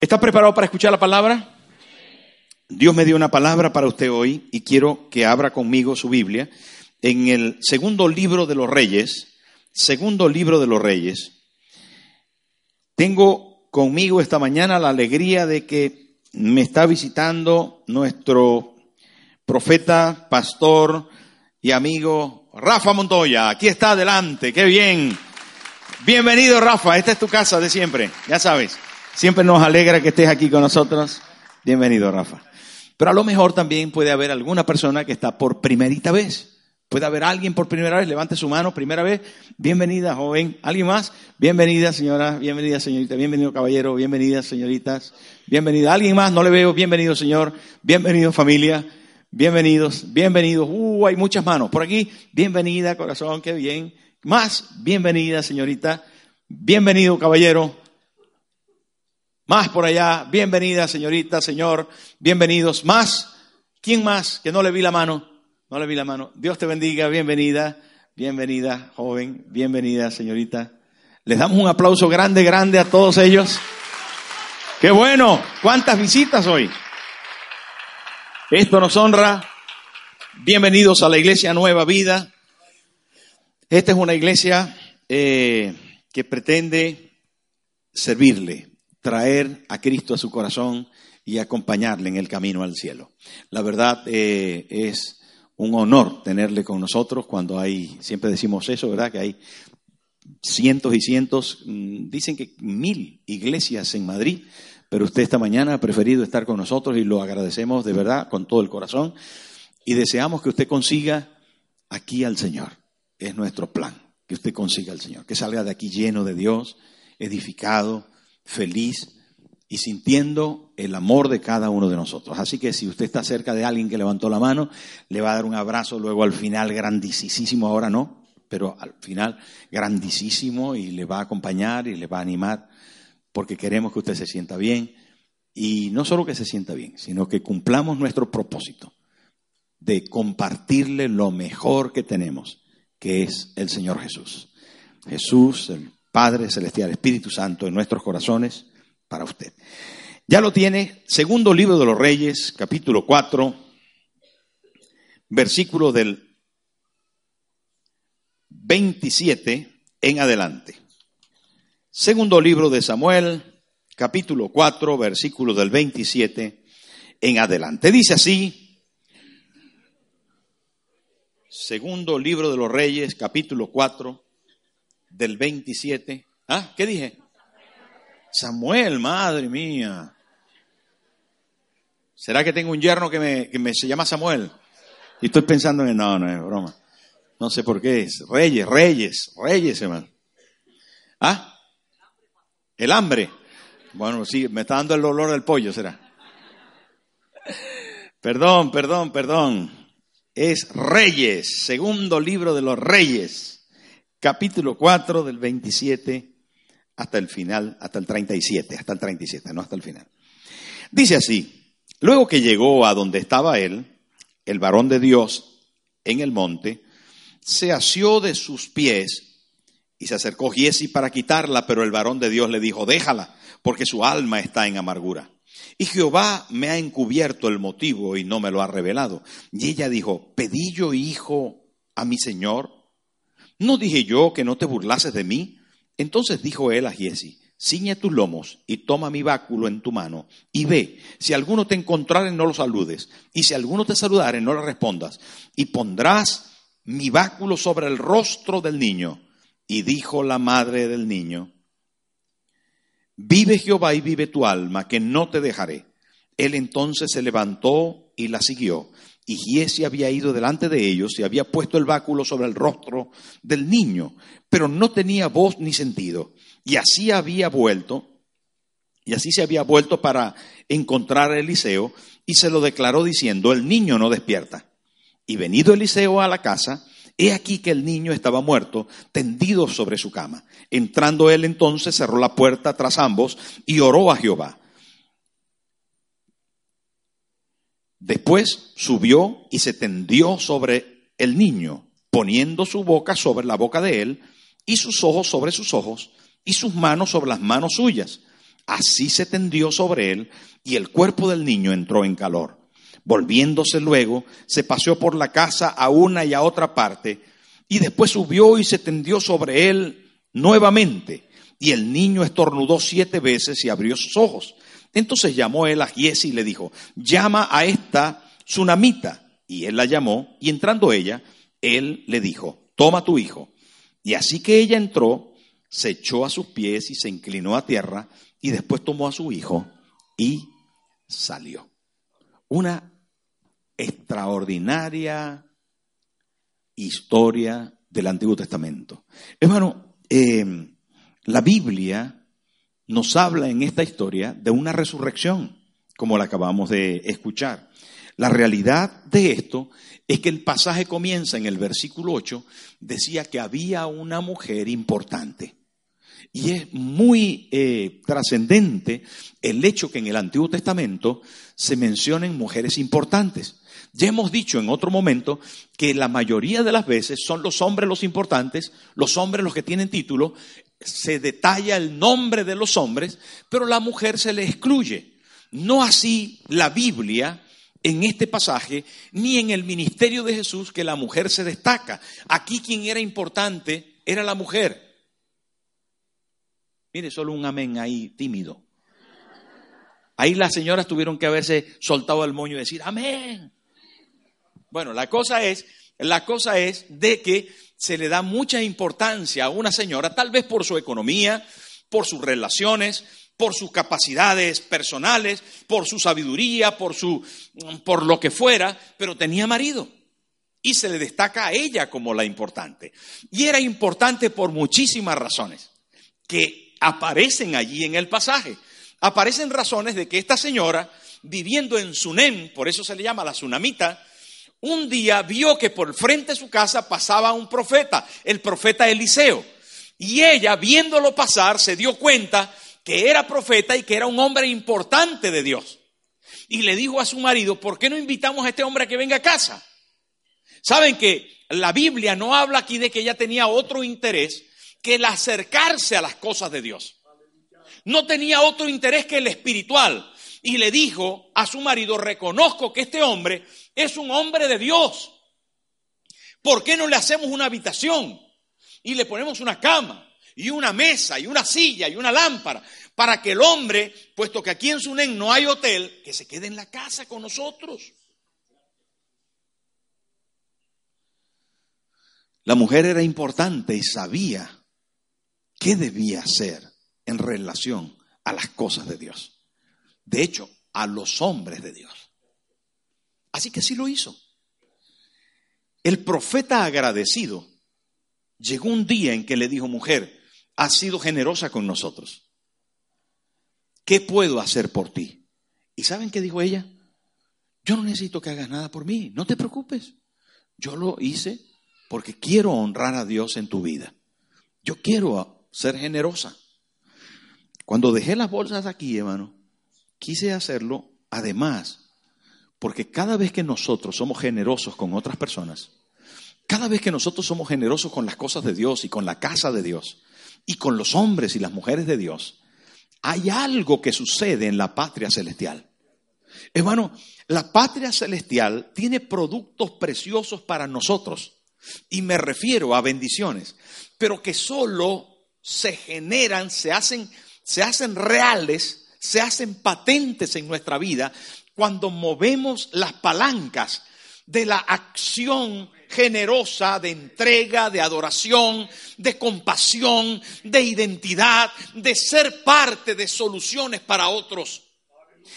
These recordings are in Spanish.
¿Está preparado para escuchar la palabra? Dios me dio una palabra para usted hoy y quiero que abra conmigo su Biblia en el segundo libro de los Reyes, segundo libro de los Reyes. Tengo conmigo esta mañana la alegría de que me está visitando nuestro profeta, pastor y amigo Rafa Montoya. Aquí está adelante, qué bien. Bienvenido Rafa, esta es tu casa de siempre, ya sabes. Siempre nos alegra que estés aquí con nosotros. Bienvenido, Rafa. Pero a lo mejor también puede haber alguna persona que está por primerita vez. Puede haber alguien por primera vez, levante su mano, primera vez. Bienvenida, joven. ¿Alguien más? Bienvenida, señora. Bienvenida, señorita. Bienvenido, caballero. Bienvenidas, señoritas. Bienvenida. ¿Alguien más? No le veo. Bienvenido, señor. Bienvenido, familia. Bienvenidos. Bienvenidos. Uh, hay muchas manos. Por aquí. Bienvenida, corazón. Qué bien. Más. Bienvenida, señorita. Bienvenido, caballero. Más por allá, bienvenida señorita, señor, bienvenidos. Más, ¿quién más que no le vi la mano? No le vi la mano. Dios te bendiga, bienvenida, bienvenida, joven, bienvenida, señorita. Les damos un aplauso grande, grande a todos ellos. Qué bueno, cuántas visitas hoy. Esto nos honra. Bienvenidos a la iglesia Nueva Vida. Esta es una iglesia eh, que pretende servirle, traer a Cristo a su corazón y acompañarle en el camino al cielo. La verdad eh, es un honor tenerle con nosotros cuando hay, siempre decimos eso, ¿verdad? Que hay cientos y cientos, mm, dicen que mil iglesias en Madrid, pero usted esta mañana ha preferido estar con nosotros y lo agradecemos de verdad con todo el corazón y deseamos que usted consiga aquí al Señor. Es nuestro plan, que usted consiga al Señor, que salga de aquí lleno de Dios, edificado, feliz y sintiendo el amor de cada uno de nosotros. Así que si usted está cerca de alguien que levantó la mano, le va a dar un abrazo luego al final grandísimo, ahora no, pero al final grandísimo y le va a acompañar y le va a animar porque queremos que usted se sienta bien y no solo que se sienta bien, sino que cumplamos nuestro propósito de compartirle lo mejor que tenemos, que es el Señor Jesús. Jesús, el Padre Celestial, Espíritu Santo en nuestros corazones para usted. Ya lo tiene, segundo libro de los Reyes, capítulo 4, versículo del 27 en adelante. Segundo libro de Samuel, capítulo 4, versículo del 27 en adelante. Dice así, segundo libro de los Reyes, capítulo 4, del 27. ¿Ah? ¿Qué dije? Samuel, madre mía. ¿Será que tengo un yerno que me, que me se llama Samuel? Y estoy pensando en, no, no es broma. No sé por qué es. Reyes, reyes, reyes, hermano. ¿Ah? El hambre. Bueno, sí, me está dando el olor del pollo, será. Perdón, perdón, perdón. Es Reyes, segundo libro de los Reyes capítulo 4 del 27 hasta el final, hasta el 37, hasta el 37, no hasta el final. Dice así, luego que llegó a donde estaba él, el varón de Dios, en el monte, se asió de sus pies y se acercó Giesi para quitarla, pero el varón de Dios le dijo, déjala, porque su alma está en amargura. Y Jehová me ha encubierto el motivo y no me lo ha revelado. Y ella dijo, pedí yo hijo a mi Señor ¿No dije yo que no te burlases de mí? Entonces dijo él a Giesi, ciñe tus lomos y toma mi báculo en tu mano y ve, si alguno te encontrare no lo saludes, y si alguno te saludare no le respondas, y pondrás mi báculo sobre el rostro del niño. Y dijo la madre del niño, vive Jehová y vive tu alma, que no te dejaré. Él entonces se levantó y la siguió. Y Giesi había ido delante de ellos y había puesto el báculo sobre el rostro del niño, pero no tenía voz ni sentido. Y así había vuelto Y así se había vuelto para encontrar a Eliseo y se lo declaró diciendo, el niño no despierta. Y venido Eliseo a la casa, he aquí que el niño estaba muerto, tendido sobre su cama. Entrando él entonces cerró la puerta tras ambos y oró a Jehová. Después subió y se tendió sobre el niño, poniendo su boca sobre la boca de él y sus ojos sobre sus ojos y sus manos sobre las manos suyas. Así se tendió sobre él y el cuerpo del niño entró en calor. Volviéndose luego, se paseó por la casa a una y a otra parte y después subió y se tendió sobre él nuevamente. Y el niño estornudó siete veces y abrió sus ojos. Entonces llamó él a Giesi y le dijo, llama a esta tsunamita. Y él la llamó y entrando ella, él le dijo, toma tu hijo. Y así que ella entró, se echó a sus pies y se inclinó a tierra y después tomó a su hijo y salió. Una extraordinaria historia del Antiguo Testamento. Hermano, eh, la Biblia nos habla en esta historia de una resurrección, como la acabamos de escuchar. La realidad de esto es que el pasaje comienza en el versículo 8, decía que había una mujer importante. Y es muy eh, trascendente el hecho que en el Antiguo Testamento se mencionen mujeres importantes. Ya hemos dicho en otro momento que la mayoría de las veces son los hombres los importantes, los hombres los que tienen título, se detalla el nombre de los hombres, pero la mujer se le excluye. No así la Biblia en este pasaje, ni en el ministerio de Jesús, que la mujer se destaca. Aquí quien era importante era la mujer. Mire, solo un amén ahí tímido. Ahí las señoras tuvieron que haberse soltado el moño y decir, amén. Bueno, la cosa es, la cosa es de que se le da mucha importancia a una señora, tal vez por su economía, por sus relaciones, por sus capacidades personales, por su sabiduría, por su por lo que fuera, pero tenía marido y se le destaca a ella como la importante. Y era importante por muchísimas razones que aparecen allí en el pasaje. Aparecen razones de que esta señora, viviendo en Sunem, por eso se le llama la Tsunamita, un día vio que por frente de su casa pasaba un profeta, el profeta Eliseo. Y ella, viéndolo pasar, se dio cuenta que era profeta y que era un hombre importante de Dios. Y le dijo a su marido, ¿por qué no invitamos a este hombre a que venga a casa? Saben que la Biblia no habla aquí de que ella tenía otro interés que el acercarse a las cosas de Dios. No tenía otro interés que el espiritual. Y le dijo a su marido, reconozco que este hombre es un hombre de Dios. ¿Por qué no le hacemos una habitación y le ponemos una cama y una mesa y una silla y una lámpara para que el hombre, puesto que aquí en Sunen no hay hotel, que se quede en la casa con nosotros? La mujer era importante y sabía qué debía hacer en relación a las cosas de Dios. De hecho, a los hombres de Dios. Así que sí lo hizo. El profeta agradecido llegó un día en que le dijo, mujer, has sido generosa con nosotros. ¿Qué puedo hacer por ti? ¿Y saben qué dijo ella? Yo no necesito que hagas nada por mí, no te preocupes. Yo lo hice porque quiero honrar a Dios en tu vida. Yo quiero ser generosa. Cuando dejé las bolsas aquí, hermano, quise hacerlo además porque cada vez que nosotros somos generosos con otras personas, cada vez que nosotros somos generosos con las cosas de Dios y con la casa de Dios y con los hombres y las mujeres de Dios, hay algo que sucede en la patria celestial. Hermano, la patria celestial tiene productos preciosos para nosotros y me refiero a bendiciones, pero que solo se generan, se hacen, se hacen reales, se hacen patentes en nuestra vida cuando movemos las palancas de la acción generosa de entrega, de adoración, de compasión, de identidad, de ser parte de soluciones para otros.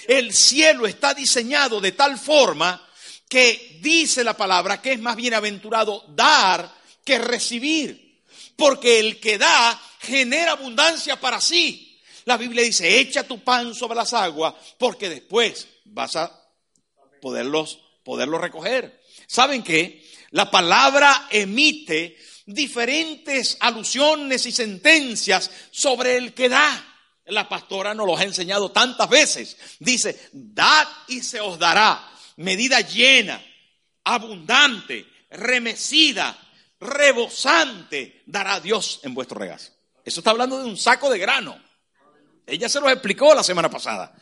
El cielo está diseñado de tal forma que dice la palabra que es más bienaventurado dar que recibir, porque el que da genera abundancia para sí la Biblia dice, echa tu pan sobre las aguas, porque después vas a poderlos, poderlos recoger. ¿Saben qué? La palabra emite diferentes alusiones y sentencias sobre el que da. La pastora nos los ha enseñado tantas veces. Dice, dad y se os dará. Medida llena, abundante, remecida, rebosante, dará Dios en vuestro regazo. Eso está hablando de un saco de grano. Ella se lo explicó la semana pasada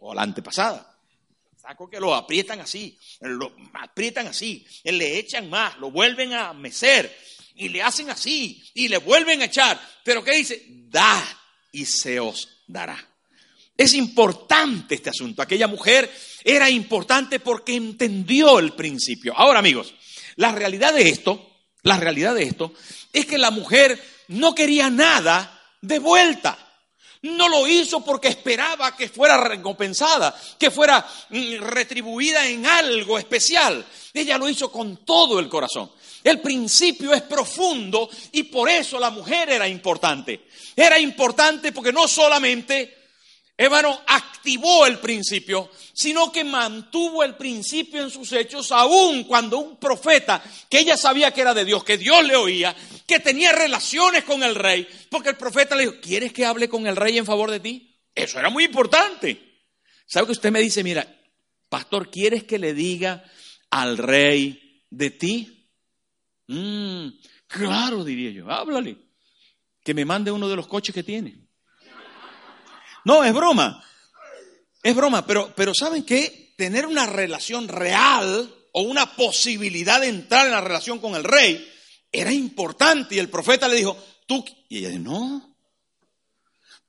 o la antepasada. Saco que lo aprietan así, lo aprietan así, le echan más, lo vuelven a mecer y le hacen así y le vuelven a echar. Pero ¿qué dice? Da y se os dará. Es importante este asunto. Aquella mujer era importante porque entendió el principio. Ahora, amigos, la realidad de esto, la realidad de esto es que la mujer no quería nada de vuelta. No lo hizo porque esperaba que fuera recompensada, que fuera mm, retribuida en algo especial. Ella lo hizo con todo el corazón. El principio es profundo y por eso la mujer era importante. Era importante porque no solamente Ébano activó el principio, sino que mantuvo el principio en sus hechos, aun cuando un profeta, que ella sabía que era de Dios, que Dios le oía, que tenía relaciones con el rey, porque el profeta le dijo, ¿quieres que hable con el rey en favor de ti? Eso era muy importante. ¿Sabe que usted me dice, mira, pastor, ¿quieres que le diga al rey de ti? Mm, claro, diría yo, háblale, que me mande uno de los coches que tiene. No, es broma. Es broma, pero, pero ¿saben qué? Tener una relación real o una posibilidad de entrar en la relación con el rey era importante. Y el profeta le dijo, tú, y ella dice, no,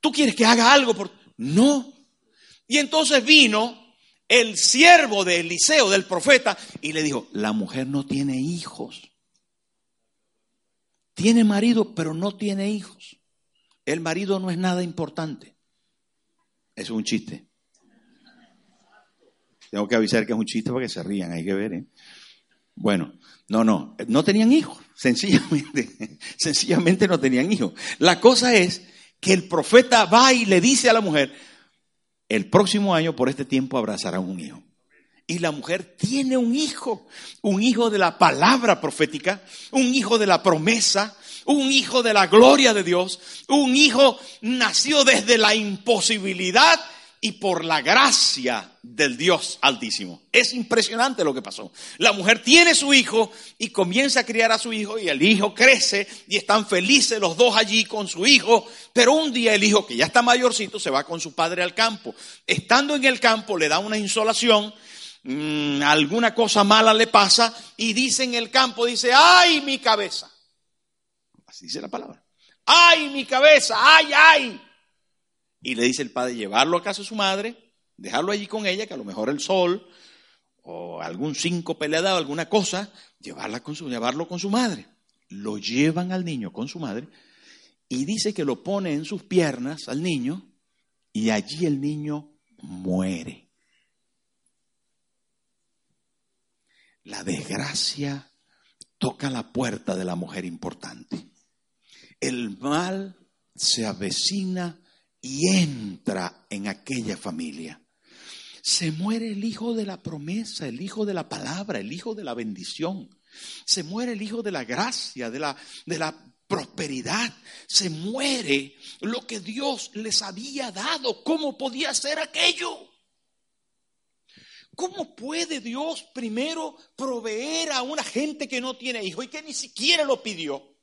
tú quieres que haga algo por... No. Y entonces vino el siervo de Eliseo, del profeta, y le dijo, la mujer no tiene hijos. Tiene marido, pero no tiene hijos. El marido no es nada importante. Eso es un chiste. Tengo que avisar que es un chiste para que se rían, hay que ver. ¿eh? Bueno, no, no, no tenían hijos, sencillamente, sencillamente no tenían hijos. La cosa es que el profeta va y le dice a la mujer, el próximo año por este tiempo abrazará un hijo. Y la mujer tiene un hijo, un hijo de la palabra profética, un hijo de la promesa, un hijo de la gloria de Dios, un hijo nacido desde la imposibilidad y por la gracia del Dios Altísimo. Es impresionante lo que pasó. La mujer tiene su hijo y comienza a criar a su hijo y el hijo crece y están felices los dos allí con su hijo, pero un día el hijo que ya está mayorcito se va con su padre al campo. Estando en el campo le da una insolación, mm, alguna cosa mala le pasa y dice en el campo, dice, ay mi cabeza dice la palabra. ¡Ay, mi cabeza! ¡Ay, ay! Y le dice el padre llevarlo a casa de su madre, dejarlo allí con ella, que a lo mejor el sol o algún cinco peleado, alguna cosa, llevarla con su, llevarlo con su madre. Lo llevan al niño con su madre y dice que lo pone en sus piernas al niño y allí el niño muere. La desgracia toca la puerta de la mujer importante el mal se avecina y entra en aquella familia. Se muere el hijo de la promesa, el hijo de la palabra, el hijo de la bendición. Se muere el hijo de la gracia, de la, de la prosperidad. Se muere lo que Dios les había dado. ¿Cómo podía ser aquello? ¿Cómo puede Dios primero proveer a una gente que no tiene hijo y que ni siquiera lo pidió?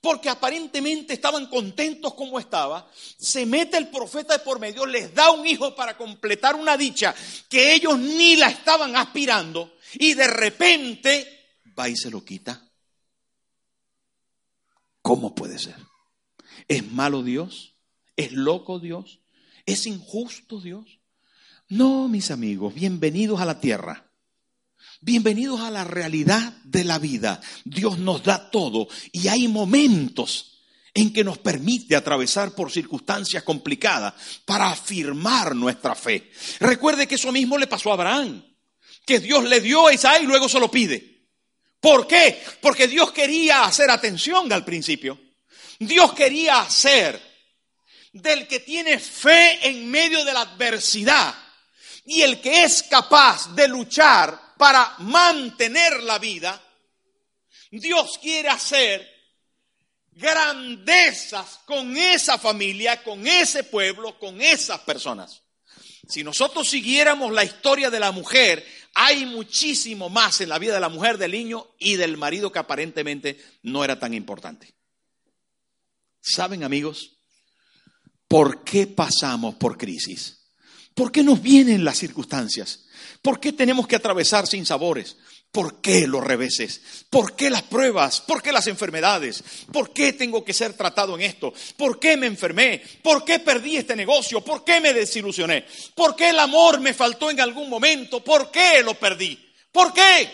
Porque aparentemente estaban contentos como estaba, se mete el profeta de por medio, les da un hijo para completar una dicha que ellos ni la estaban aspirando y de repente va y se lo quita. ¿Cómo puede ser? ¿Es malo Dios? ¿Es loco Dios? ¿Es injusto Dios? No, mis amigos, bienvenidos a la tierra. Bienvenidos a la realidad de la vida. Dios nos da todo y hay momentos en que nos permite atravesar por circunstancias complicadas para afirmar nuestra fe. Recuerde que eso mismo le pasó a Abraham, que Dios le dio a Isaac y luego se lo pide. ¿Por qué? Porque Dios quería hacer atención al principio. Dios quería hacer del que tiene fe en medio de la adversidad y el que es capaz de luchar para mantener la vida, Dios quiere hacer grandezas con esa familia, con ese pueblo, con esas personas. Si nosotros siguiéramos la historia de la mujer, hay muchísimo más en la vida de la mujer, del niño y del marido que aparentemente no era tan importante. ¿Saben amigos? ¿Por qué pasamos por crisis? ¿Por qué nos vienen las circunstancias? ¿Por qué tenemos que atravesar sin sabores? ¿Por qué los reveses? ¿Por qué las pruebas? ¿Por qué las enfermedades? ¿Por qué tengo que ser tratado en esto? ¿Por qué me enfermé? ¿Por qué perdí este negocio? ¿Por qué me desilusioné? ¿Por qué el amor me faltó en algún momento? ¿Por qué lo perdí? ¿Por qué?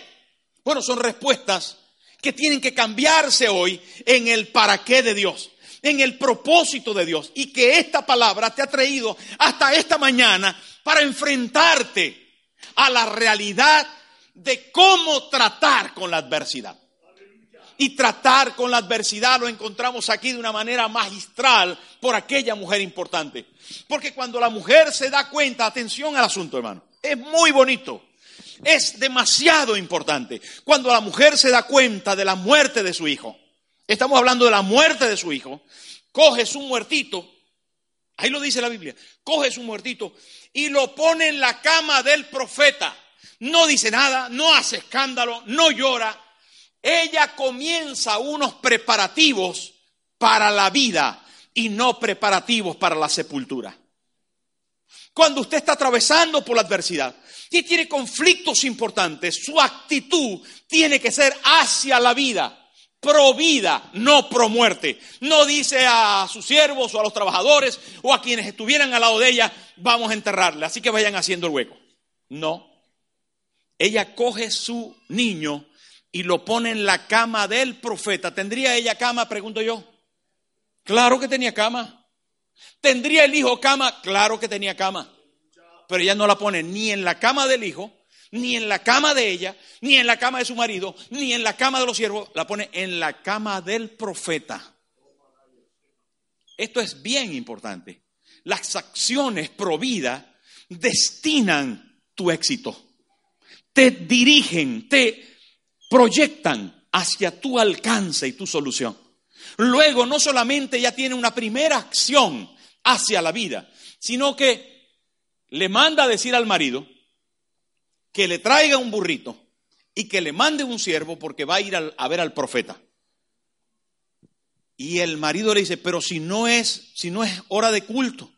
Bueno, son respuestas que tienen que cambiarse hoy en el para qué de Dios, en el propósito de Dios y que esta palabra te ha traído hasta esta mañana para enfrentarte a la realidad de cómo tratar con la adversidad. Y tratar con la adversidad lo encontramos aquí de una manera magistral por aquella mujer importante. Porque cuando la mujer se da cuenta, atención al asunto hermano, es muy bonito, es demasiado importante. Cuando la mujer se da cuenta de la muerte de su hijo, estamos hablando de la muerte de su hijo, coge su muertito, ahí lo dice la Biblia, coge su muertito y lo pone en la cama del profeta no dice nada, no hace escándalo, no llora. Ella comienza unos preparativos para la vida y no preparativos para la sepultura. Cuando usted está atravesando por la adversidad y tiene conflictos importantes, su actitud tiene que ser hacia la vida, pro vida, no pro muerte. No dice a sus siervos o a los trabajadores o a quienes estuvieran al lado de ella, vamos a enterrarle, así que vayan haciendo el hueco. No, ella coge su niño y lo pone en la cama del profeta. ¿Tendría ella cama? Pregunto yo. Claro que tenía cama. ¿Tendría el hijo cama? Claro que tenía cama. Pero ella no la pone ni en la cama del hijo, ni en la cama de ella, ni en la cama de su marido, ni en la cama de los siervos. La pone en la cama del profeta. Esto es bien importante. Las acciones pro vida destinan tu éxito te dirigen, te proyectan hacia tu alcance y tu solución. Luego no solamente ya tiene una primera acción hacia la vida, sino que le manda a decir al marido que le traiga un burrito y que le mande un siervo porque va a ir a ver al profeta. Y el marido le dice, pero si no es, si no es hora de culto,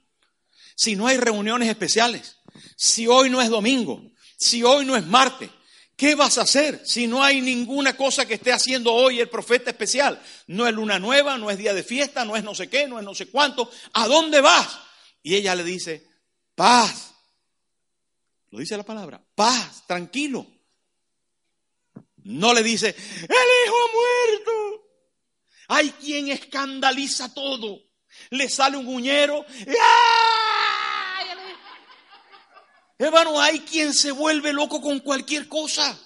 si no hay reuniones especiales, si hoy no es domingo, si hoy no es martes? ¿Qué vas a hacer si no hay ninguna cosa que esté haciendo hoy el profeta especial? No es luna nueva, no es día de fiesta, no es no sé qué, no es no sé cuánto. ¿A dónde vas? Y ella le dice, paz. Lo dice la palabra, paz, tranquilo. No le dice, el hijo muerto. Hay quien escandaliza todo. Le sale un uñero. Hermano, hay quien se vuelve loco con cualquier cosa.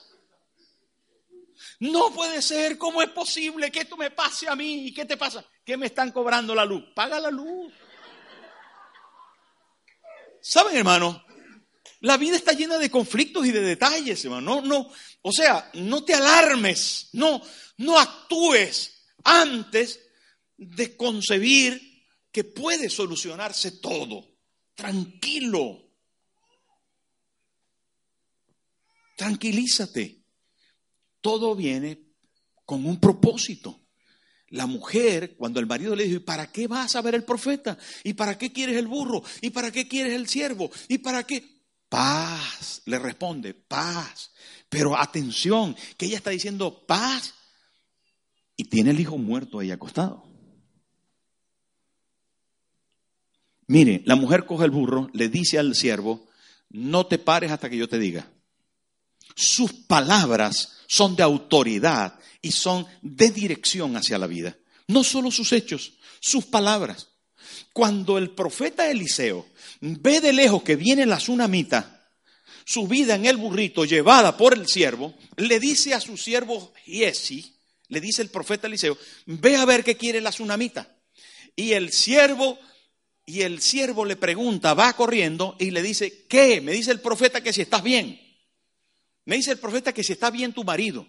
No puede ser, ¿cómo es posible que esto me pase a mí? ¿Y qué te pasa? ¿Qué me están cobrando la luz? Paga la luz. ¿Saben, hermano? La vida está llena de conflictos y de detalles, hermano. No, no, o sea, no te alarmes, no, no actúes antes de concebir que puede solucionarse todo. Tranquilo. Tranquilízate. Todo viene con un propósito. La mujer, cuando el marido le dijo, ¿y para qué vas a ver el profeta? ¿Y para qué quieres el burro? ¿Y para qué quieres el siervo? ¿Y para qué? Paz, le responde, paz. Pero atención, que ella está diciendo paz y tiene el hijo muerto ahí acostado. Mire, la mujer coge el burro, le dice al siervo, no te pares hasta que yo te diga. Sus palabras son de autoridad y son de dirección hacia la vida. No solo sus hechos, sus palabras. Cuando el profeta Eliseo ve de lejos que viene la tsunamita, subida en el burrito, llevada por el siervo, le dice a su siervo Giesi, le dice el profeta Eliseo, ve a ver qué quiere la tsunamita. Y el siervo y el siervo le pregunta, va corriendo y le dice, ¿qué? Me dice el profeta que si estás bien. Me dice el profeta que si está bien tu marido.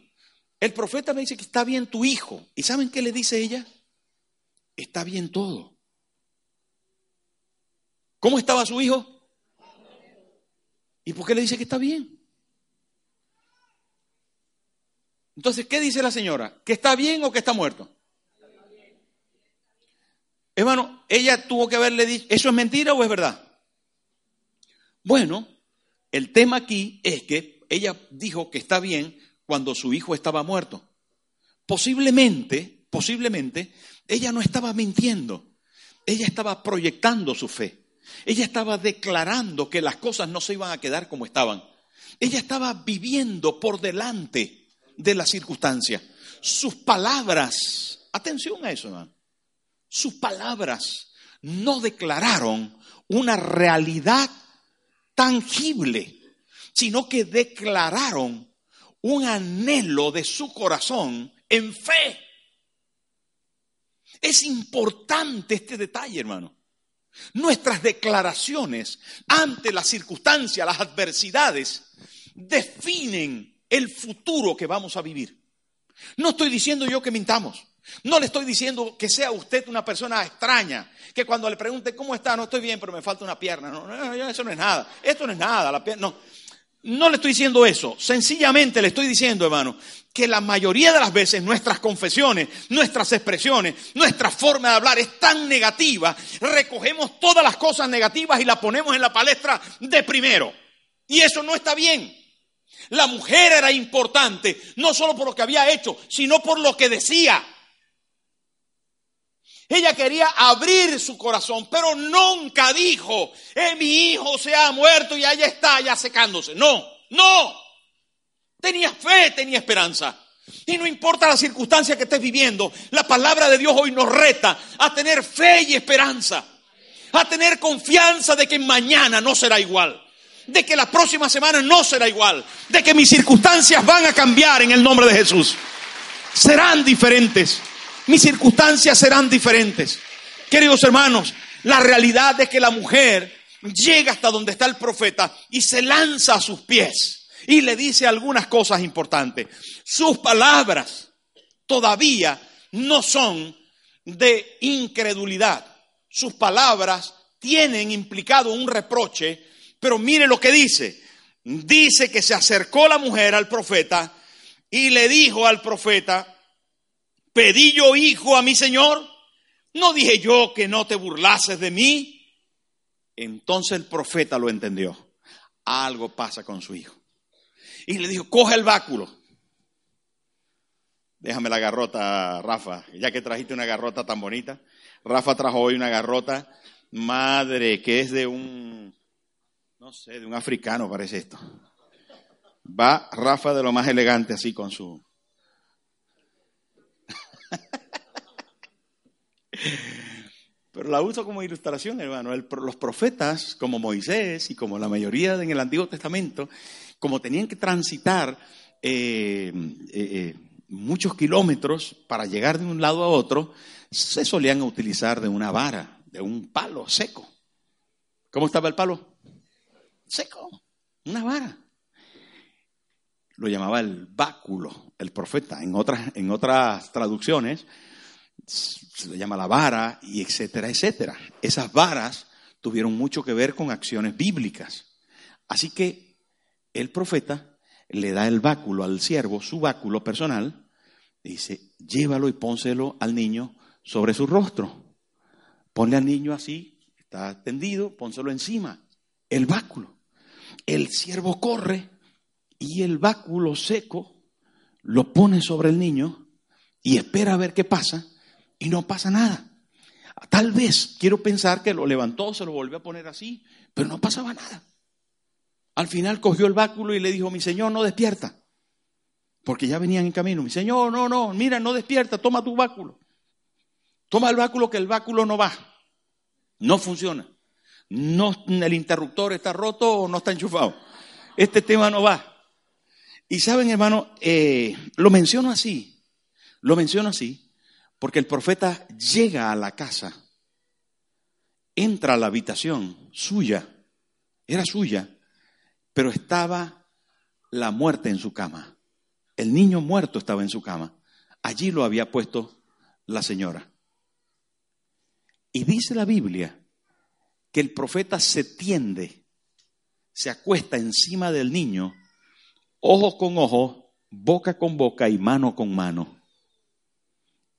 El profeta me dice que está bien tu hijo. ¿Y saben qué le dice ella? Está bien todo. ¿Cómo estaba su hijo? ¿Y por qué le dice que está bien? Entonces, ¿qué dice la señora? ¿Que está bien o que está muerto? Hermano, ella tuvo que haberle dicho, ¿eso es mentira o es verdad? Bueno, el tema aquí es que ella dijo que está bien cuando su hijo estaba muerto. Posiblemente, posiblemente, ella no estaba mintiendo. Ella estaba proyectando su fe. Ella estaba declarando que las cosas no se iban a quedar como estaban. Ella estaba viviendo por delante de la circunstancia. Sus palabras, atención a eso, hermano. Sus palabras no declararon una realidad tangible, sino que declararon un anhelo de su corazón en fe. Es importante este detalle, hermano. Nuestras declaraciones ante las circunstancias, las adversidades, definen el futuro que vamos a vivir. No estoy diciendo yo que mintamos. No le estoy diciendo que sea usted una persona extraña, que cuando le pregunte cómo está, no estoy bien, pero me falta una pierna. No, no, eso no es nada. Esto no es nada. La pierna, no. No le estoy diciendo eso, sencillamente le estoy diciendo, hermano, que la mayoría de las veces nuestras confesiones, nuestras expresiones, nuestra forma de hablar es tan negativa, recogemos todas las cosas negativas y las ponemos en la palestra de primero. Y eso no está bien. La mujer era importante, no solo por lo que había hecho, sino por lo que decía. Ella quería abrir su corazón, pero nunca dijo, eh, mi hijo se ha muerto y allá está, ya secándose. No, no. Tenía fe, tenía esperanza. Y no importa la circunstancia que estés viviendo, la palabra de Dios hoy nos reta a tener fe y esperanza, a tener confianza de que mañana no será igual, de que la próxima semana no será igual, de que mis circunstancias van a cambiar en el nombre de Jesús. Serán diferentes mis circunstancias serán diferentes. Queridos hermanos, la realidad es que la mujer llega hasta donde está el profeta y se lanza a sus pies y le dice algunas cosas importantes. Sus palabras todavía no son de incredulidad. Sus palabras tienen implicado un reproche, pero mire lo que dice. Dice que se acercó la mujer al profeta y le dijo al profeta, ¿Pedí yo hijo a mi Señor? ¿No dije yo que no te burlases de mí? Entonces el profeta lo entendió. Algo pasa con su hijo. Y le dijo, coge el báculo. Déjame la garrota, Rafa, ya que trajiste una garrota tan bonita. Rafa trajo hoy una garrota, madre, que es de un, no sé, de un africano parece esto. Va Rafa de lo más elegante así con su, Pero la uso como ilustración, hermano. los profetas, como Moisés y como la mayoría en el Antiguo Testamento, como tenían que transitar eh, eh, eh, muchos kilómetros para llegar de un lado a otro, se solían utilizar de una vara, de un palo seco. ¿Cómo estaba el palo? Seco, una vara. Lo llamaba el báculo, el profeta. En otras, en otras traducciones se le llama la vara, y etcétera, etcétera. Esas varas tuvieron mucho que ver con acciones bíblicas. Así que el profeta le da el báculo al siervo, su báculo personal, dice, llévalo y pónselo al niño sobre su rostro. Ponle al niño así, está tendido, pónselo encima, el báculo. El siervo corre y el báculo seco lo pone sobre el niño y espera a ver qué pasa y no pasa nada. Tal vez quiero pensar que lo levantó, se lo volvió a poner así, pero no pasaba nada. Al final cogió el báculo y le dijo, mi señor, no despierta. Porque ya venían en camino. Mi señor, no, no, mira, no despierta, toma tu báculo. Toma el báculo que el báculo no va. No funciona. No, el interruptor está roto o no está enchufado. Este tema no va. Y saben, hermano, eh, lo menciono así. Lo menciono así porque el profeta llega a la casa entra a la habitación suya, era suya, pero estaba la muerte en su cama. El niño muerto estaba en su cama. Allí lo había puesto la señora. Y dice la Biblia que el profeta se tiende, se acuesta encima del niño, ojo con ojo, boca con boca y mano con mano.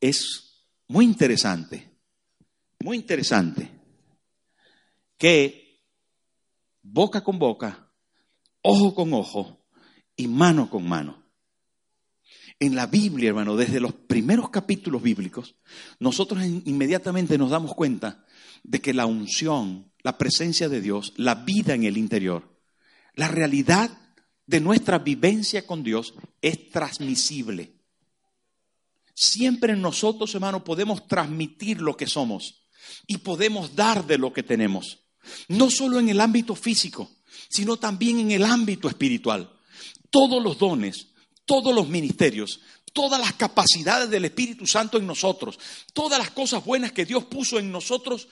Es muy interesante, muy interesante que boca con boca, ojo con ojo y mano con mano en la Biblia, hermano, desde los primeros capítulos bíblicos, nosotros inmediatamente nos damos cuenta de que la unción, la presencia de Dios, la vida en el interior, la realidad de nuestra vivencia con Dios es transmisible. Siempre nosotros, hermano, podemos transmitir lo que somos y podemos dar de lo que tenemos. No solo en el ámbito físico, sino también en el ámbito espiritual. Todos los dones, todos los ministerios, todas las capacidades del Espíritu Santo en nosotros, todas las cosas buenas que Dios puso en nosotros,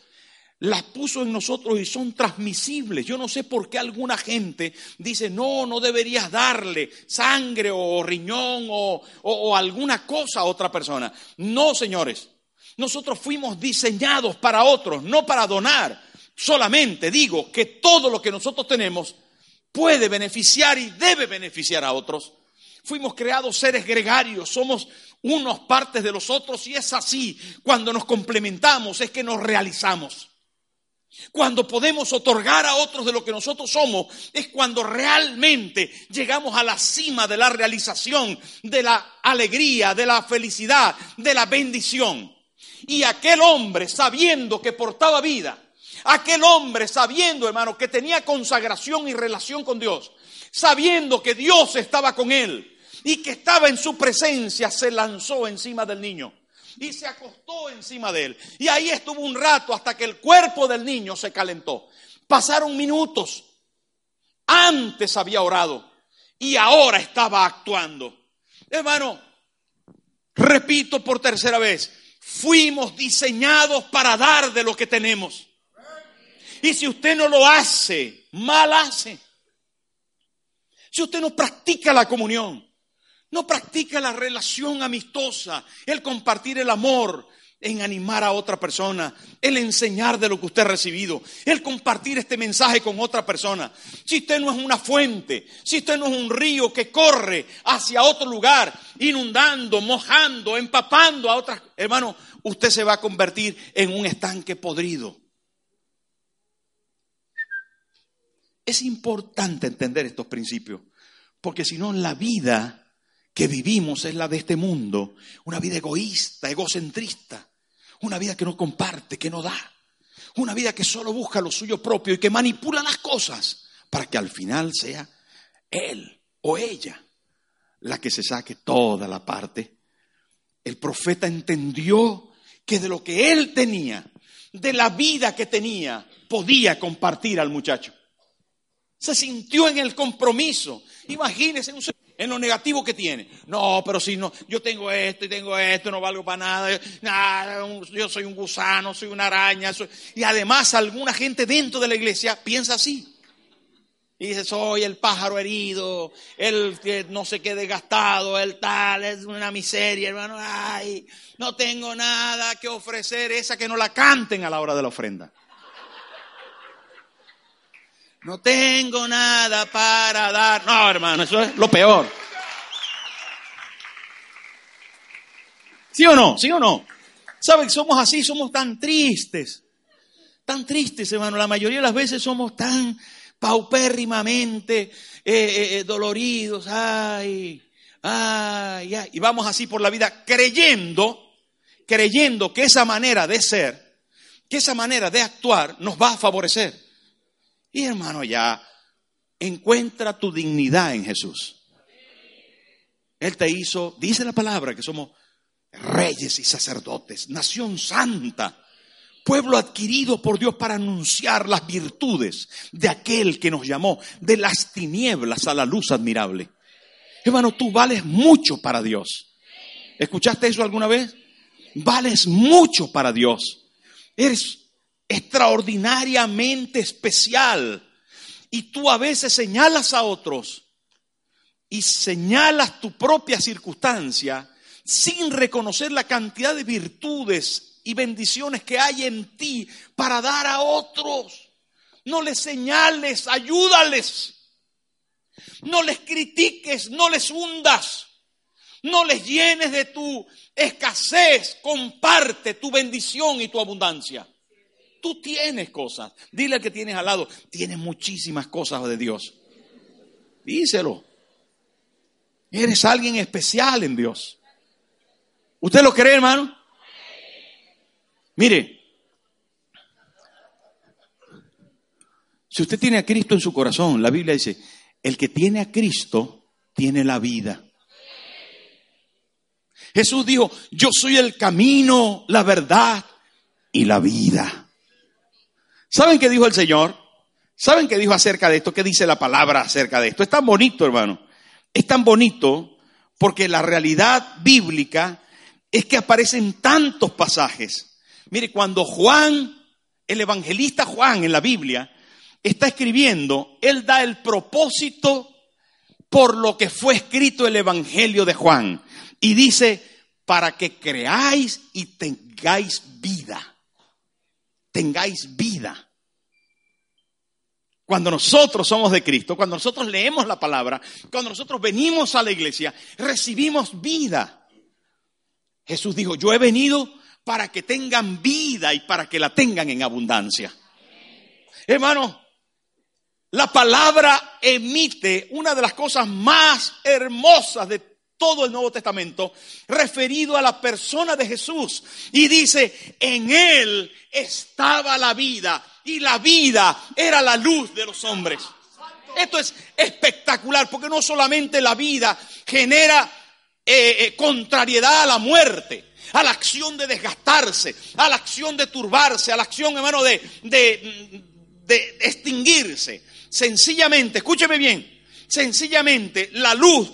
las puso en nosotros y son transmisibles. Yo no sé por qué alguna gente dice, no, no deberías darle sangre o riñón o, alguna cosa a otra persona. No, señores, nosotros fuimos diseñados para otros, no para donar. Solamente digo que todo lo que nosotros tenemos puede beneficiar y debe beneficiar a otros. Fuimos creados seres gregarios, somos unos partes de los otros y es así. Cuando nos complementamos es que nos realizamos. Cuando podemos otorgar a otros de lo que nosotros somos, es cuando realmente llegamos a la cima de la realización, de la alegría, de la felicidad, de la bendición. Y aquel hombre, sabiendo que portaba vida, aquel hombre, sabiendo, hermano, que tenía consagración y relación con Dios, sabiendo que Dios estaba con él y que estaba en su presencia, se lanzó encima del niño y se acostó encima de él. Y ahí estuvo un rato hasta que el cuerpo del niño se calentó. Pasaron minutos. Antes había orado y ahora estaba actuando. Hermano, repito por tercera vez, fuimos diseñados para dar de lo que tenemos. Y si usted no lo hace, mal hace. Si usted no practica la comunión, no practica la relación amistosa, el compartir el amor, en animar a otra persona, el enseñar de lo que usted ha recibido, el compartir este mensaje con otra persona. Si usted no es una fuente, si usted no es un río que corre hacia otro lugar, inundando, mojando, empapando a otras, hermano, usted se va a convertir en un estanque podrido. Es importante entender estos principios, porque si no, la vida que vivimos es la de este mundo, una vida egoísta, egocentrista, una vida que no comparte, que no da, una vida que solo busca lo suyo propio y que manipula las cosas para que al final sea él o ella la que se saque toda la parte. El profeta entendió que de lo que él tenía, de la vida que tenía, podía compartir al muchacho se sintió en el compromiso. Imagínese en lo negativo que tiene. No, pero si no, yo tengo esto y tengo esto, no valgo para nada, yo soy un gusano, soy una araña. Y además alguna gente dentro de la iglesia piensa así. Y dice, soy el pájaro herido, el que no se quede gastado, el tal, es una miseria, hermano. Ay, no tengo nada que ofrecer, esa que no la canten a la hora de la ofrenda. No tengo nada para dar. No, hermano, eso es lo peor. ¿Sí o no? ¿Sí o no? ¿Saben? Somos así, somos tan tristes. Tan tristes, hermano. La mayoría de las veces somos tan paupérrimamente eh, eh, eh, doloridos. Ay, ay, ay. Y vamos así por la vida creyendo, creyendo que esa manera de ser, que esa manera de actuar nos va a favorecer. Y hermano, ya encuentra tu dignidad en Jesús. Él te hizo, dice la palabra, que somos reyes y sacerdotes, nación santa, pueblo adquirido por Dios para anunciar las virtudes de aquel que nos llamó de las tinieblas a la luz admirable. Hermano, tú vales mucho para Dios. ¿Escuchaste eso alguna vez? Vales mucho para Dios. Eres extraordinariamente especial. Y tú a veces señalas a otros y señalas tu propia circunstancia sin reconocer la cantidad de virtudes y bendiciones que hay en ti para dar a otros. No les señales, ayúdales. No les critiques, no les hundas. No les llenes de tu escasez. Comparte tu bendición y tu abundancia. Tú tienes cosas. Dile al que tienes al lado, tienes muchísimas cosas de Dios. Díselo. Eres alguien especial en Dios. ¿Usted lo cree, hermano? Mire, si usted tiene a Cristo en su corazón, la Biblia dice, el que tiene a Cristo tiene la vida. Jesús dijo, yo soy el camino, la verdad y la vida. ¿Saben qué dijo el Señor? ¿Saben qué dijo acerca de esto? ¿Qué dice la palabra acerca de esto? Es tan bonito, hermano. Es tan bonito porque la realidad bíblica es que aparecen tantos pasajes. Mire, cuando Juan, el evangelista Juan en la Biblia, está escribiendo, él da el propósito por lo que fue escrito el Evangelio de Juan. Y dice, para que creáis y tengáis vida. Tengáis vida. Cuando nosotros somos de Cristo, cuando nosotros leemos la palabra, cuando nosotros venimos a la iglesia, recibimos vida. Jesús dijo, yo he venido para que tengan vida y para que la tengan en abundancia. Hermano, la palabra emite una de las cosas más hermosas de todo el Nuevo Testamento referido a la persona de Jesús. Y dice, en Él estaba la vida y la vida era la luz de los hombres. Esto es espectacular porque no solamente la vida genera eh, eh, contrariedad a la muerte, a la acción de desgastarse, a la acción de turbarse, a la acción, hermano, de, de, de extinguirse Sencillamente, escúcheme bien, sencillamente la luz,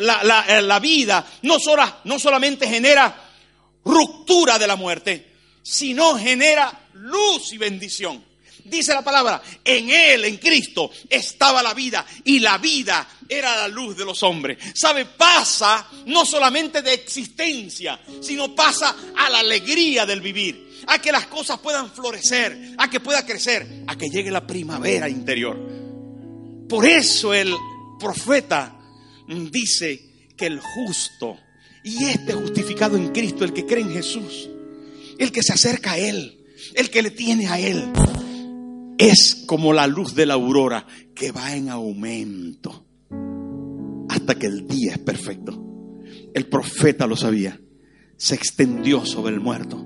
la, eh, vida, no, no solamente genera ruptura de la muerte, sino genera luz y bendición. Dice la palabra, en Él, en Cristo, estaba la vida y la vida era la luz de los hombres. ¿Sabe? Pasa no solamente de existencia, sino pasa a la alegría del vivir a que las cosas puedan florecer, a que pueda crecer, a que llegue la primavera interior. Por eso el profeta dice que el justo y este justificado en Cristo, el que cree en Jesús, el que se acerca a Él, el que le tiene a Él, es como la luz de la aurora que va en aumento hasta que el día es perfecto. El profeta lo sabía, se extendió sobre el muerto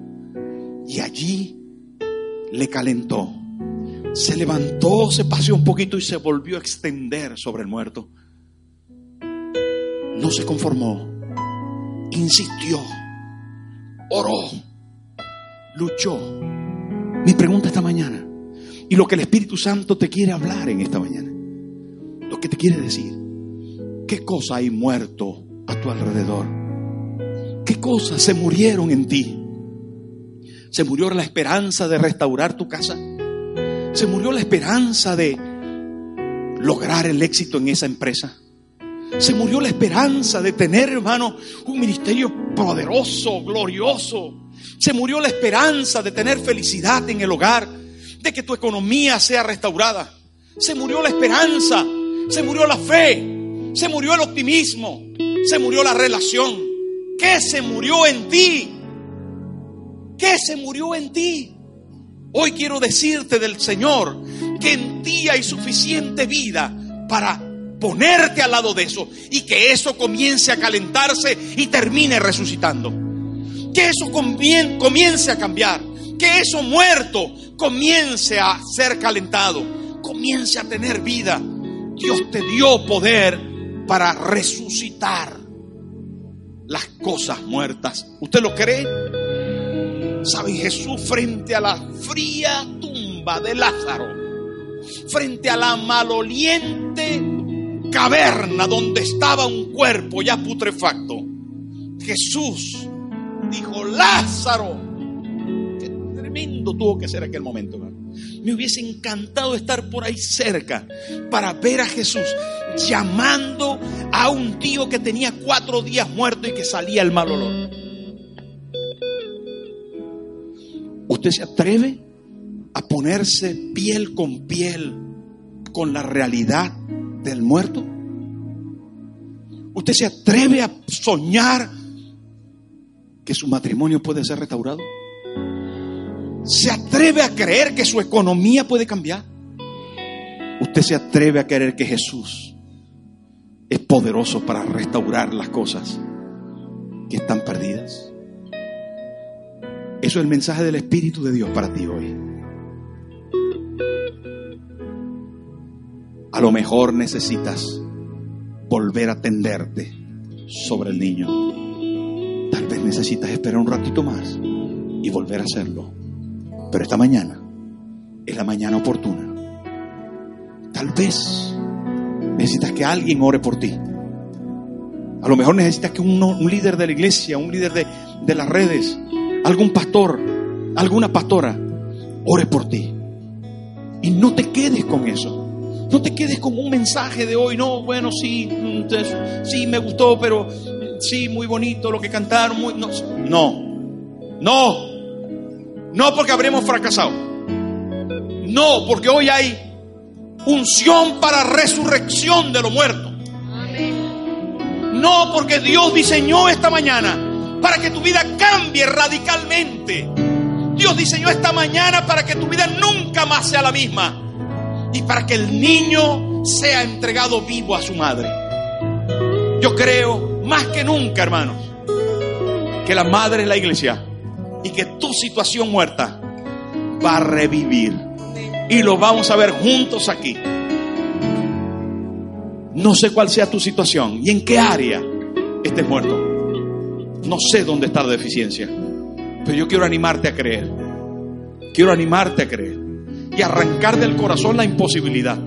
y allí le calentó. Se levantó, se paseó un poquito y se volvió a extender sobre el muerto. No se conformó, insistió, oró, luchó. Mi pregunta esta mañana, y lo que el Espíritu Santo te quiere hablar en esta mañana, lo que te quiere decir, ¿qué cosa hay muerto a tu alrededor? ¿Qué cosas se murieron en ti? Se murió la esperanza de restaurar tu casa. Se murió la esperanza de lograr el éxito en esa empresa. Se murió la esperanza de tener, hermano, un ministerio poderoso, glorioso. Se murió la esperanza de tener felicidad en el hogar, de que tu economía sea restaurada. Se murió la esperanza, se murió la fe, se murió el optimismo, se murió la relación. ¿Qué se murió en ti? ¿Qué se murió en ti? Hoy quiero decirte del Señor que en ti hay suficiente vida para ponerte al lado de eso y que eso comience a calentarse y termine resucitando. Que eso comience a cambiar. Que eso muerto comience a ser calentado. Comience a tener vida. Dios te dio poder para resucitar las cosas muertas. ¿Usted lo cree? ¿Sabe? Jesús frente a la fría tumba de Lázaro, frente a la maloliente caverna donde estaba un cuerpo ya putrefacto, Jesús dijo, Lázaro, qué tremendo tuvo que ser aquel momento. Me hubiese encantado estar por ahí cerca para ver a Jesús llamando a un tío que tenía cuatro días muerto y que salía el mal olor. ¿Usted se atreve a ponerse piel con piel con la realidad del muerto? ¿Usted se atreve a soñar que su matrimonio puede ser restaurado? ¿Se atreve a creer que su economía puede cambiar? ¿Usted se atreve a creer que Jesús es poderoso para restaurar las cosas que están perdidas? Eso es el mensaje del Espíritu de Dios para ti hoy. A lo mejor necesitas volver a tenderte sobre el niño. Tal vez necesitas esperar un ratito más y volver a hacerlo. Pero esta mañana es la mañana oportuna. Tal vez necesitas que alguien ore por ti. A lo mejor necesitas que un, líder de la iglesia, un líder de, de las redes, algún pastor, alguna pastora, ore por ti. Y no te quedes con eso. No te quedes con un mensaje de hoy, no, bueno, sí, sí, me gustó, pero sí, muy bonito lo que cantaron, muy, no, no, no, no porque habremos fracasado, no, porque hoy hay unción para resurrección de lo muerto, no porque Dios diseñó esta mañana para que tu vida cambie radicalmente, Dios diseñó esta mañana para que tu vida nunca más sea la misma y para que el niño sea entregado vivo a su madre. Yo creo más que nunca, hermanos, que la madre es la iglesia y que tu situación muerta va a revivir. Y lo vamos a ver juntos aquí. No sé cuál sea tu situación y en qué área estés muerto. No sé dónde está la deficiencia. Pero yo quiero animarte a creer. Quiero animarte a creer y arrancar del corazón la imposibilidad.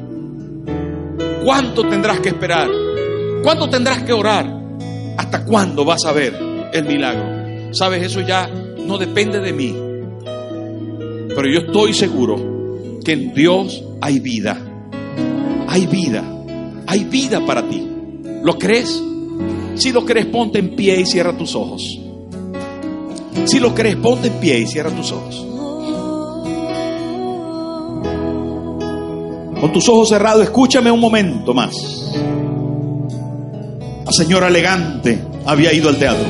¿Cuánto tendrás que esperar? ¿Cuánto tendrás que orar? ¿Hasta cuándo vas a ver el milagro? Sabes, eso ya no depende de mí. Pero yo estoy seguro que en Dios hay vida. Hay vida. Hay vida para ti. ¿Lo crees? Si lo crees, ponte en pie y cierra tus ojos. Si lo crees, ponte en pie y cierra tus ojos. Con tus ojos cerrados, escúchame un momento más. La señora elegante había ido al teatro.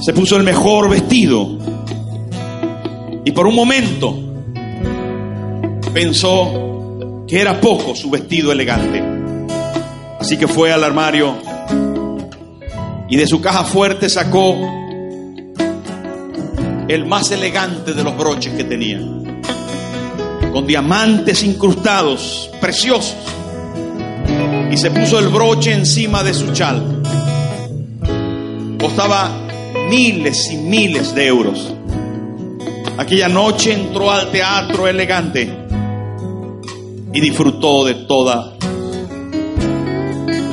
Se puso el mejor vestido. Y por un momento pensó que era poco su vestido elegante. Así que fue al armario y de su caja fuerte sacó el más elegante de los broches que tenía con diamantes incrustados, preciosos, y se puso el broche encima de su chal. Costaba miles y miles de euros. Aquella noche entró al teatro elegante y disfrutó de toda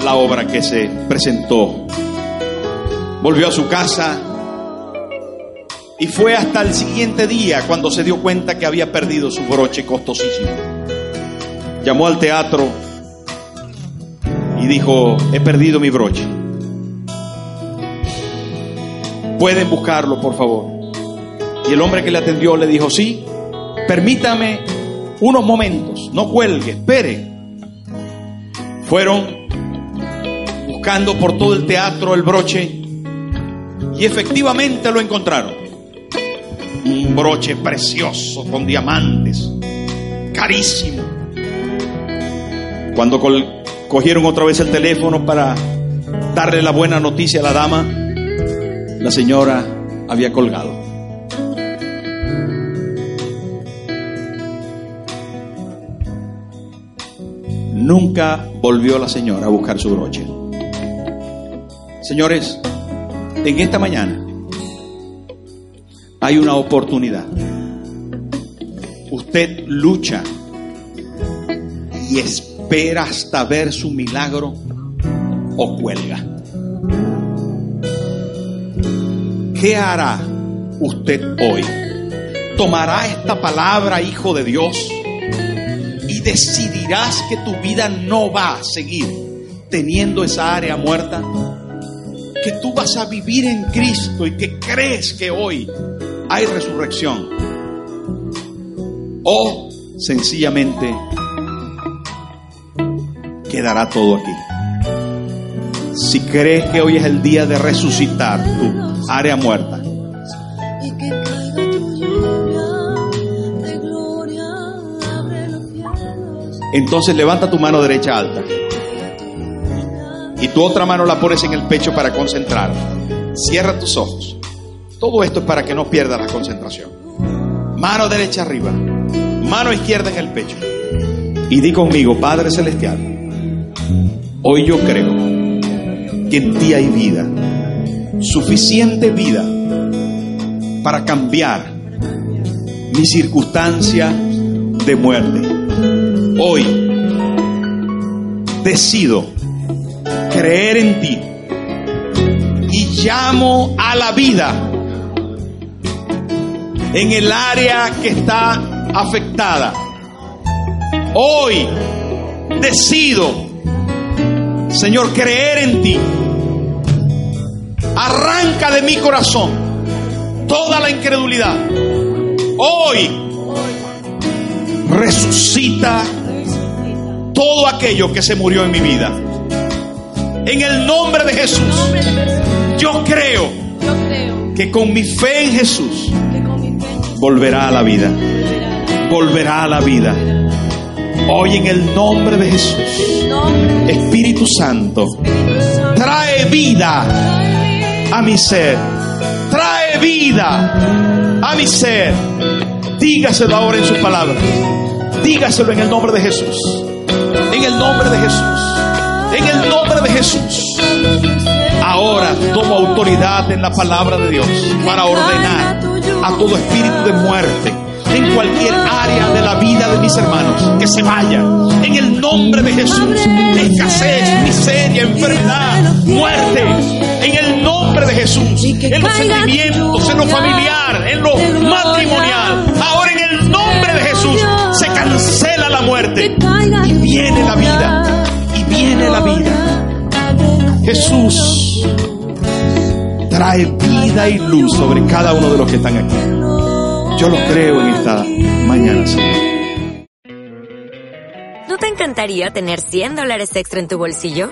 la obra que se presentó. Volvió a su casa y fue hasta el siguiente día cuando se dio cuenta que había perdido su broche costosísimo. Llamó al teatro y dijo, he perdido mi broche. Pueden buscarlo, por favor. Y el hombre que le atendió le dijo, sí, permítame unos momentos, no cuelgue, espere. Fueron buscando por todo el teatro el broche y efectivamente lo encontraron un broche precioso con diamantes, carísimo. Cuando cogieron otra vez el teléfono para darle la buena noticia a la dama, la señora había colgado. Nunca volvió la señora a buscar su broche. Señores, en esta mañana hay una oportunidad. Usted lucha y espera hasta ver su milagro o cuelga. ¿Qué hará usted hoy? ¿Tomará esta palabra, hijo de Dios? Y decidirás que tu vida no va a seguir teniendo esa área muerta. Que tú vas a vivir en Cristo y que crees que hoy hay resurrección. O sencillamente quedará todo aquí. Si crees que hoy es el día de resucitar tu área muerta, entonces levanta tu mano derecha alta y tu otra mano la pones en el pecho para concentrar. Cierra tus ojos. Todo esto es para que no pierdas la concentración. Mano derecha arriba, mano izquierda en el pecho. Y di conmigo, Padre Celestial, hoy yo creo que en ti hay vida, suficiente vida para cambiar mi circunstancia de muerte. Hoy decido creer en ti y llamo a la vida en el área que está afectada. Hoy decido, Señor, creer en ti. Arranca de mi corazón toda la incredulidad. Hoy resucita todo aquello que se murió en mi vida. En el nombre de Jesús, yo creo que con mi fe en Jesús volverá a la vida. Volverá a la vida. Hoy en el nombre de Jesús, Espíritu Santo, trae vida a mi ser. Trae vida a mi ser. Dígaselo ahora en sus palabras. Dígaselo en el nombre de Jesús. En el nombre de Jesús. En el nombre de Jesús. Ahora tomo autoridad en la palabra de Dios para ordenar a todo espíritu de muerte en cualquier área de la vida de mis hermanos que se vaya en el nombre de Jesús. Escasez, miseria, enfermedad, muerte. En el nombre de Jesús. En los sentimientos, en lo familiar, en lo matrimonial. Ahora en el nombre de Jesús se cancela la muerte y viene la vida. Viene la vida. Jesús trae vida y luz sobre cada uno de los que están aquí. Yo lo creo en esta mañana, Señor. ¿No te encantaría tener 100 dólares extra en tu bolsillo?